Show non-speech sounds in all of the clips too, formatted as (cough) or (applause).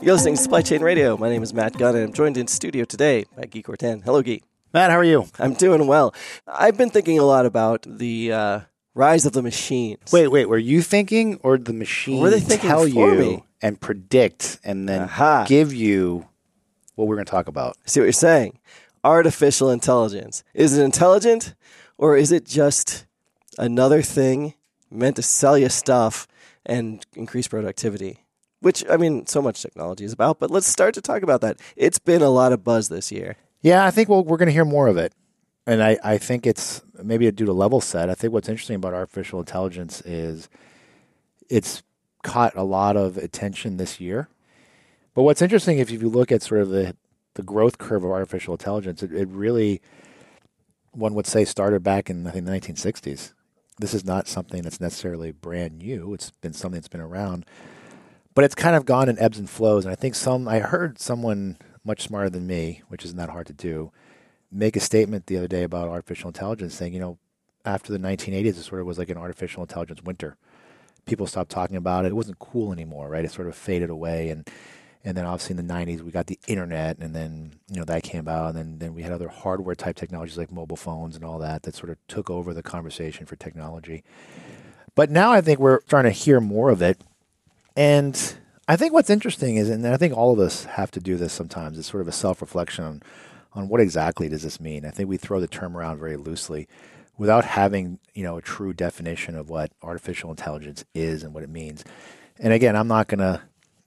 You're listening to Supply Chain Radio. My name is Matt Gunn, and I'm joined in studio today by Guy Courtin. Hello, Guy. Matt, how are you? I'm doing well. I've been thinking a lot about the uh, rise of the machines. Wait, wait. Were you thinking, or the machine Were they thinking tell for you me? and predict, and then Aha. give you what we're going to talk about? I see what you're saying. Artificial intelligence. Is it intelligent, or is it just another thing meant to sell you stuff and increase productivity? Which, I mean, so much technology is about, but let's start to talk about that. It's been a lot of buzz this year. Yeah, I think we'll, we're going to hear more of it, and I, I think it's maybe due to level set. I think what's interesting about artificial intelligence is it's caught a lot of attention this year. But what's interesting, if you look at sort of the the growth curve of artificial intelligence, it, it really, one would say, started back in I think the 1960s. This is not something that's necessarily brand new. It's been something that's been around, but it's kind of gone in ebbs and flows. And I think some, I heard someone much smarter than me, which isn't that hard to do, make a statement the other day about artificial intelligence, saying, you know, after the 1980s, it sort of was like an artificial intelligence winter. People stopped talking about it. It wasn't cool anymore, right? It sort of faded away, and and then obviously in the 90s we got the internet, and then you know that came out, and then then we had other hardware type technologies like mobile phones and all that that sort of took over the conversation for technology. But now I think we're starting to hear more of it, and I think what's interesting is, and I think all of us have to do this sometimes. It's sort of a self reflection on on what exactly does this mean. I think we throw the term around very loosely without having you know a true definition of what artificial intelligence is and what it means. And again, I'm not going to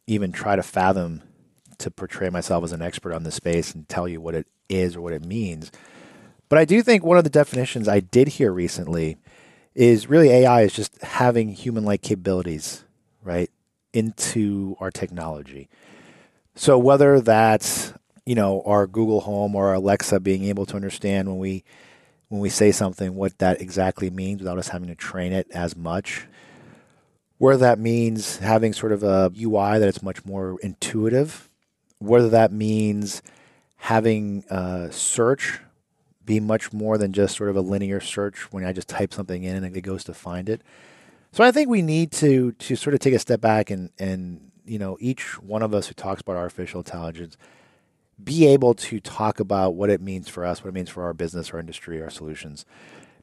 even try to fathom to portray myself as an expert on this space and tell you what it is or what it means. But I do think one of the definitions I did hear recently is really AI is just having human like capabilities, right, into our technology. So whether that's, you know, our Google Home or our Alexa being able to understand when we when we say something what that exactly means without us having to train it as much. Whether that means having sort of a UI that it's much more intuitive, whether that means having search be much more than just sort of a linear search when I just type something in and it goes to find it. So I think we need to to sort of take a step back and and you know each one of us who talks about artificial intelligence be able to talk about what it means for us, what it means for our business, our industry, our solutions.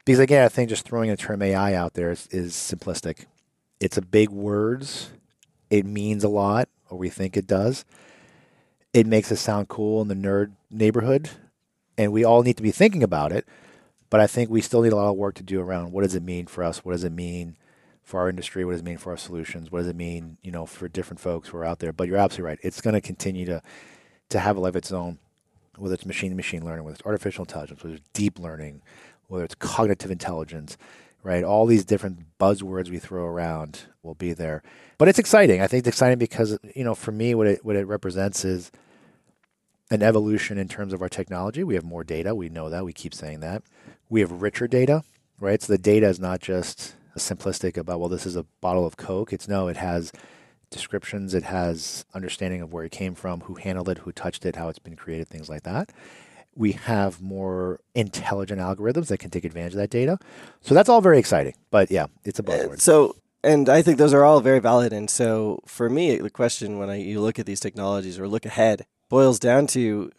Because again, I think just throwing the term AI out there is, is simplistic. It's a big words. It means a lot, or we think it does. It makes us sound cool in the nerd neighborhood, and we all need to be thinking about it. But I think we still need a lot of work to do around what does it mean for us? What does it mean for our industry? What does it mean for our solutions? What does it mean, you know, for different folks who are out there? But you're absolutely right. It's going to continue to to have a life of its own, whether it's machine to machine learning, whether it's artificial intelligence, whether it's deep learning, whether it's cognitive intelligence, right? All these different buzzwords we throw around will be there. But it's exciting. I think it's exciting because, you know, for me, what it, what it represents is an evolution in terms of our technology. We have more data. We know that. We keep saying that. We have richer data, right? So the data is not just simplistic about, well, this is a bottle of Coke. It's no, it has descriptions, it has understanding of where it came from, who handled it, who touched it, how it's been created, things like that. We have more intelligent algorithms that can take advantage of that data. So that's all very exciting. But yeah, it's a uh, buzzword. So, and I think those are all very valid. And so, for me, the question when I, you look at these technologies or look ahead boils down to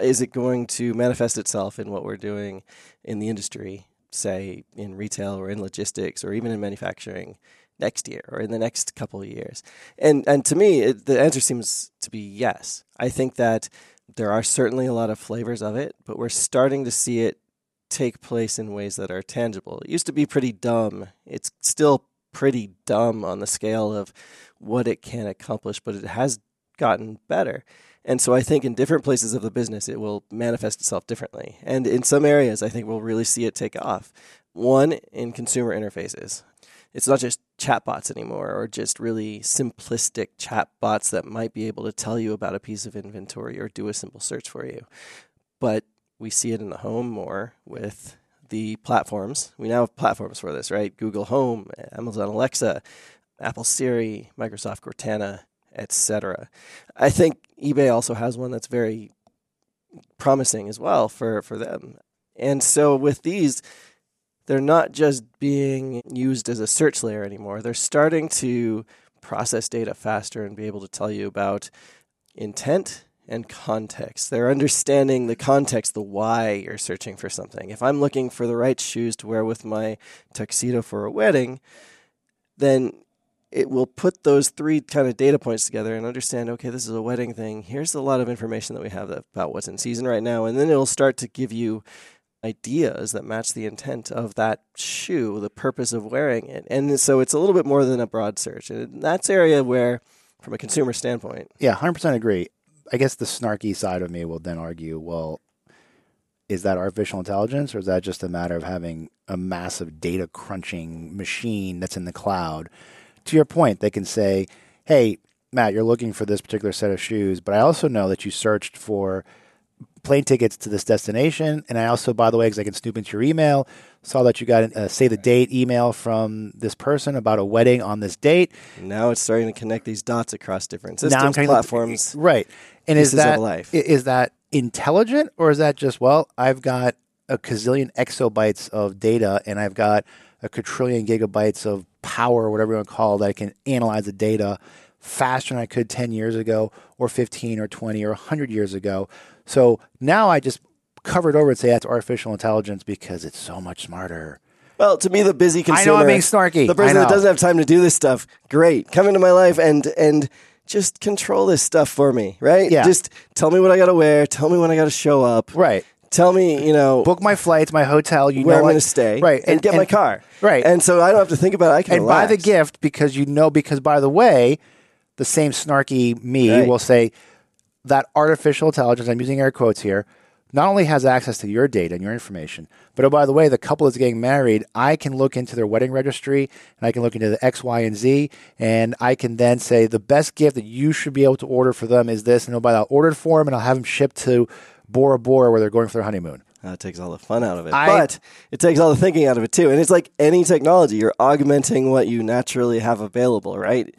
is it going to manifest itself in what we're doing in the industry, say in retail or in logistics or even in manufacturing next year or in the next couple of years? And and to me, it, the answer seems to be yes. I think that there are certainly a lot of flavors of it, but we're starting to see it take place in ways that are tangible. It used to be pretty dumb. It's still pretty dumb on the scale of what it can accomplish, but it has gotten better. And so I think in different places of the business, it will manifest itself differently. And in some areas, I think we'll really see it take off. One, in consumer interfaces. It's not just chatbots anymore or just really simplistic chatbots that might be able to tell you about a piece of inventory or do a simple search for you. But we see it in the home more with the platforms. We now have platforms for this, right? Google Home, Amazon Alexa, Apple Siri, Microsoft Cortana, etc. I think eBay also has one that's very promising as well for, for them. And so with these, they're not just being used as a search layer anymore. They're starting to process data faster and be able to tell you about intent and context. They're understanding the context, the why you're searching for something. If I'm looking for the right shoes to wear with my tuxedo for a wedding, then it will put those three kind of data points together and understand okay this is a wedding thing. Here's a lot of information that we have about what's in season right now. And then it'll start to give you ideas that match the intent of that shoe the purpose of wearing it. And so it's a little bit more than a broad search. And that's area where from a consumer standpoint. Yeah 100% agree. I guess the snarky side of me will then argue well is that artificial intelligence or is that just a matter of having a massive data crunching machine that's in the cloud to your point, they can say, hey, Matt, you're looking for this particular set of shoes, but I also know that you searched for plane tickets to this destination. And I also, by the way, because I can snoop into your email, saw that you got a uh, say the date email from this person about a wedding on this date. Now it's starting to connect these dots across different systems, platforms. right. And is that, is that intelligent or is that just, well, I've got a gazillion exabytes of data and I've got a quadrillion gigabytes of power, or whatever you want to call it, that I can analyze the data faster than I could 10 years ago, or 15, or 20, or 100 years ago. So now I just cover it over and say that's artificial intelligence because it's so much smarter. Well, to me, the busy consumer. I know I'm being snarky. The person that doesn't have time to do this stuff, great. Come into my life and and just control this stuff for me, right? Yeah. Just tell me what I got to wear. Tell me when I got to show up. Right tell me, you know, book my flights, my hotel, you where know I'm going to stay, right, and, and get and, my car, right, and so I don't have to think about it. I can and relax. buy the gift because you know. Because by the way, the same snarky me right. will say that artificial intelligence. I'm using air quotes here. Not only has access to your data and your information, but oh by the way, the couple that's getting married, I can look into their wedding registry and I can look into the X, Y, and Z, and I can then say the best gift that you should be able to order for them is this, and oh by I'll order it for them and I'll have them shipped to Bora Bora where they're going for their honeymoon. That takes all the fun out of it. I, but it takes all the thinking out of it too. And it's like any technology, you're augmenting what you naturally have available, right?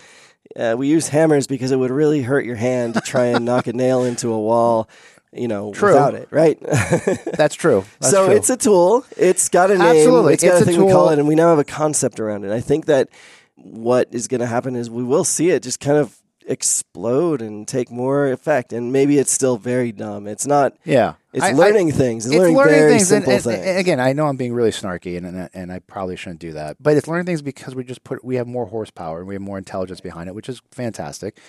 Uh, we use hammers because it would really hurt your hand to try and knock a nail into a wall, you know, true. without it, right? (laughs) That's true. That's so true. it's a tool. It's got a name. Absolutely. It's got it's a thing tool. we call it, and we now have a concept around it. I think that what is going to happen is we will see it just kind of explode and take more effect. And maybe it's still very dumb. It's not. Yeah, it's I, learning I, things. It's, it's learning, things. simple and, things. And, again, I know I'm being really snarky, and, and and I probably shouldn't do that. But it's learning things because we just put we have more horsepower and we have more intelligence behind it, which is fantastic.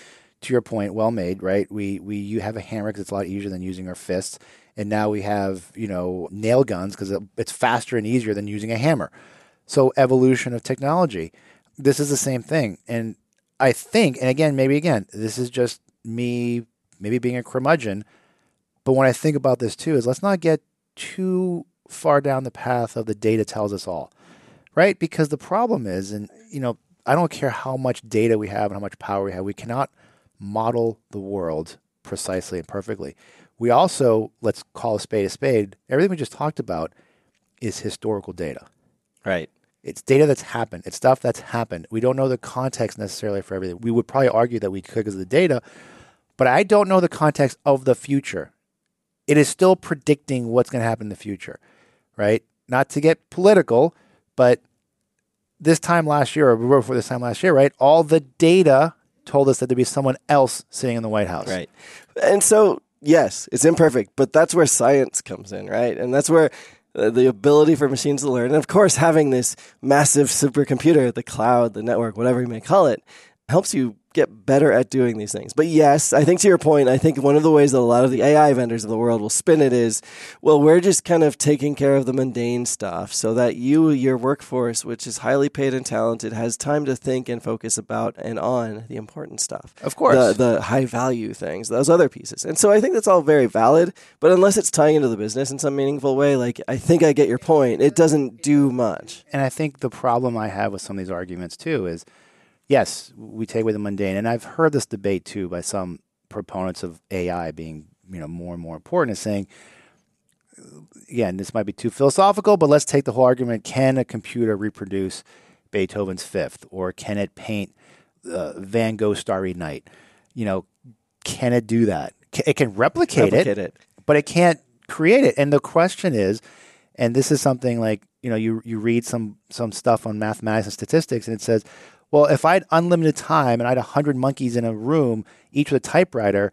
To your point, well made, right? We we you have a hammer because it's a lot easier than using our fists, and now we have you know nail guns because it's faster and easier than using a hammer. So evolution of technology. This is the same thing, and I think, and again, maybe again, this is just me, maybe being a curmudgeon. But when I think about this too, is let's not get too far down the path of the data tells us all, right? Because the problem is, and you know, I don't care how much data we have and how much power we have, we cannot model the world precisely and perfectly. We also, let's call a spade a spade, everything we just talked about is historical data. Right. It's data that's happened. It's stuff that's happened. We don't know the context necessarily for everything. We would probably argue that we could because of the data, but I don't know the context of the future. It is still predicting what's going to happen in the future, right? Not to get political, but this time last year, or before this time last year, right? All the data told us that there'd be someone else sitting in the White House. Right. And so, yes, it's imperfect, but that's where science comes in, right? And that's where Uh, the ability for machines to learn, and of course, having this massive supercomputer, the cloud, the network, whatever you may call it, helps you get better at doing these things. But yes, I think to your point, I think one of the ways that a lot of the AI vendors of the world will spin it is, well, we're just kind of taking care of the mundane stuff so that you, your workforce, which is highly paid and talented, has time to think and focus about and on the important stuff. Of course. The, the high value things, those other pieces. And so I think that's all very valid, but unless it's tying into the business in some meaningful way, like I think I get your point, it doesn't do much. And I think the problem I have with some of these arguments too is yes, we take away the mundane. And I've heard this debate too by some proponents of AI being, you know, more and more important, is saying, again, this might be too philosophical, but let's take the whole argument: Can a computer reproduce Beethoven's Fifth, or can it paint uh, Van Gogh Starry Night? You know, can it do that? It can replicate, replicate it, it, but it can't create it. And the question is, and this is something like you know, you you read some some stuff on mathematics and statistics, and it says Well, if I had unlimited time and I had 100 monkeys in a room, each with a typewriter,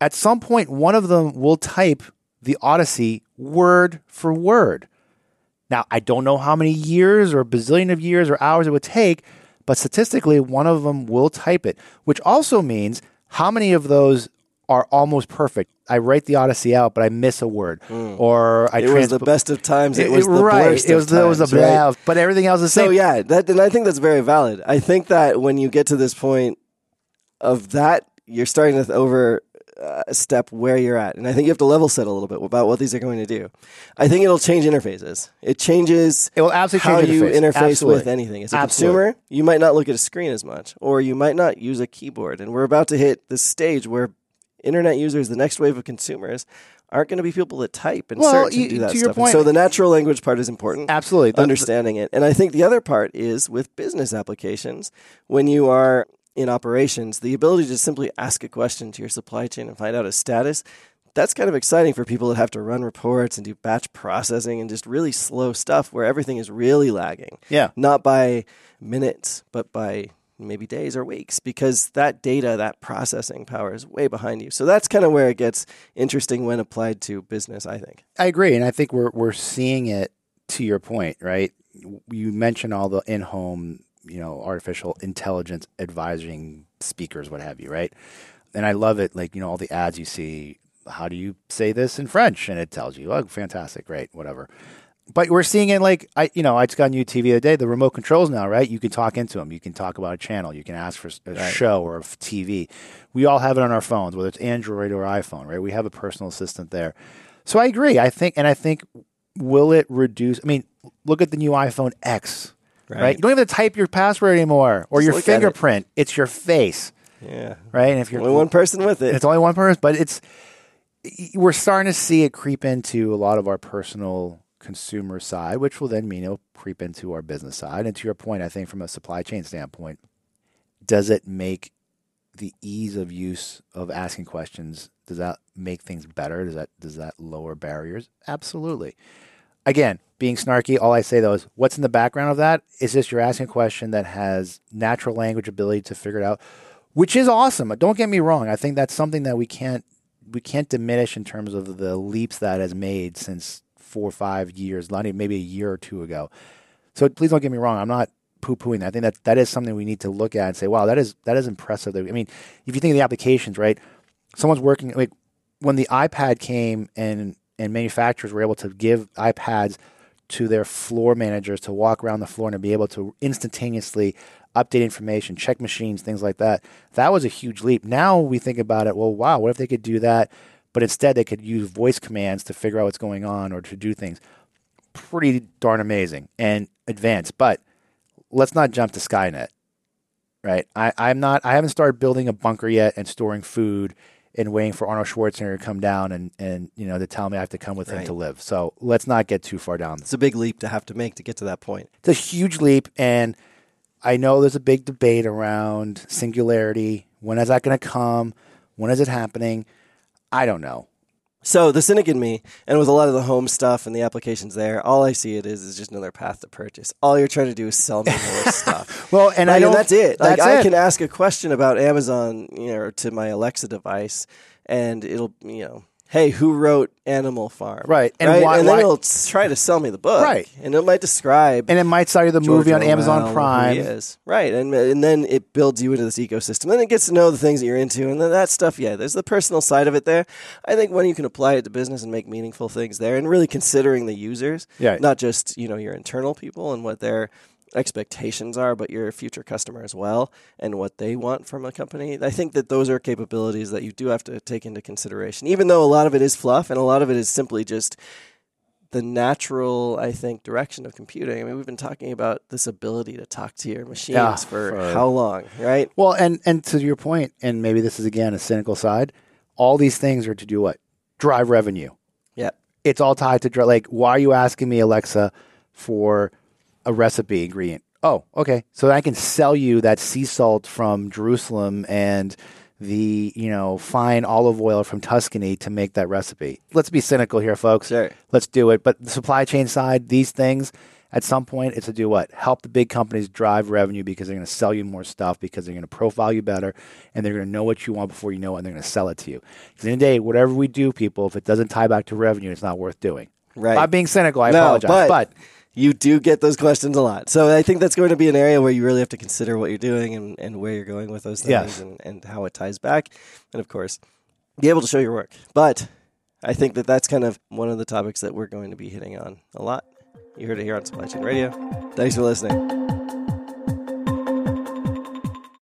at some point, one of them will type the Odyssey word for word. Now, I don't know how many years or a bazillion of years or hours it would take, but statistically, one of them will type it, which also means how many of those are almost perfect. I write the Odyssey out, but I miss a word, or I. It was the best of times. It, was the right. worst It was of the, it was the times, right? blah, but everything else is So same. yeah, that and I think that's very valid. I think that when you get to this point of that, you're starting to over uh, step where you're at, and I think you have to level set a little bit about what these are going to do. I think it'll change interfaces. It changes It will absolutely how you interface. interface Absolutely. with anything. As a Absolutely. consumer, you might not look at a screen as much, or you might not use a keyboard. And we're about to hit this stage where internet users, the next wave of consumers, aren't going to be people that type and Well, search you- do that stuff. And point- so the natural language part is important Absolutely. The- understanding it. And I think the other part is with business applications, when you are in operations, the ability to simply ask a question to your supply chain and find out a status. That's kind of exciting for people that have to run reports and do batch processing and just really slow stuff where everything is really lagging. Yeah. Not by minutes, but by maybe days or weeks because that data, that processing power is way behind you. So that's kind of where it gets interesting when applied to business, I think. I agree, and I think we're we're seeing it. To your point, right? You mentioned all the in-home, you know, artificial intelligence advising speakers, what have you, right? And I love it. Like you know, all the ads you see. How do you say this in French? And it tells you. Oh, fantastic, great, whatever. But we're seeing it like I, you know, I just got new TV the other day. The remote controls now, right? You can talk into them. You can talk about a channel. You can ask for a show or a TV. We all have it on our phones, whether it's Android or iPhone, right? We have a personal assistant there. So I agree. I think, and I think, will it reduce? I mean, look at the new iPhone X, right? You don't even have to type your password anymore or Just your at it. fingerprint. It's your face, Yeah. right? And if you're Only one person with it. it's only one person, but it's we're starting to see it creep into a lot of our personal consumer side, which will then mean it'll creep into our business side. And to your point, I think from a supply chain standpoint, does it make the ease of use of asking questions does that make things better? Does that does that lower barriers? Absolutely. Again, being snarky, all I say though is what's in the background of that is just you're asking a question that has natural language ability to figure it out, which is awesome. Don't get me wrong. I think that's something that we can't we can't diminish in terms of the leaps that has made since four or five years, maybe a year or two ago. So please don't get me wrong. I'm not poo pooing that. I think that that is something we need to look at and say, wow, that is that is impressive. I mean, if you think of the applications, right? Someone's working like when the iPad came and and manufacturers were able to give iPads to their floor managers to walk around the floor and to be able to instantaneously update information, check machines, things like that. That was a huge leap. Now we think about it, well, wow, what if they could do that, but instead they could use voice commands to figure out what's going on or to do things. Pretty darn amazing and advanced. But let's not jump to Skynet. Right? I, I'm not I haven't started building a bunker yet and storing food and waiting for Arnold Schwarzenegger to come down and, and you know to tell me I have to come with him to live. So let's not get too far down It's a big leap to have to make to get to that point. it's a huge leap and i know there's a big debate around singularity when is that going to come when is it happening i don't know So the cynic in me, and with a lot of the home stuff and the applications there, all I see it is is just another path to purchase. All you're trying to do is sell me more (laughs) stuff. well and i Like, don't that's it. Like that's I it. can ask a question about Amazon, you know, to my Alexa device, and it'll, you know, hey, who wrote Animal Farm? Right, and And, why- and why- then it'll try to sell me the book. Right. And it might describe and it might sell you the George movie on Orwell, amazon prime. Right. And and then it builds you into this ecosystem. Then it gets to know the things that you're into and then that stuff, yeah, there's the personal side of it there. I think when you can apply it to business and make meaningful things there and really considering the users, Yeah. not just, you know, your internal people and what their expectations are, but your future customer as well and what they want from a company. I think that those are capabilities that you do have to take into consideration. Even though a lot of it is fluff and a lot of it is simply just the natural, I think, direction of computing. I mean, we've been talking about this ability to talk to your machines Yeah, for, for- how long, right? well and and to your point and maybe this is again a cynical side all these things are to do what drive revenue Yeah. it's all tied to like why are you asking me alexa for a recipe ingredient oh okay so i can sell you that sea salt from jerusalem and the you know fine olive oil from tuscany to make that recipe let's be cynical here folks Sure. let's do it but the supply chain side these things At some point, it's to do what? Help the big companies drive revenue because they're going to sell you more stuff, because they're going to profile you better, and they're going to know what you want before you know it, and they're going to sell it to you. Because in the, the day, whatever we do, people, if it doesn't tie back to revenue, it's not worth doing. Right. I'm being cynical. I No, apologize. but- but you do get those questions a lot. So I think that's going to be an area where you really have to consider what you're doing and, and where you're going with those things Yes. and, and how it ties back. And of course, be able to show your work. But I think that that's kind of one of the topics that we're going to be hitting on a lot. You heard it here on Supply Chain Radio. Thanks for listening.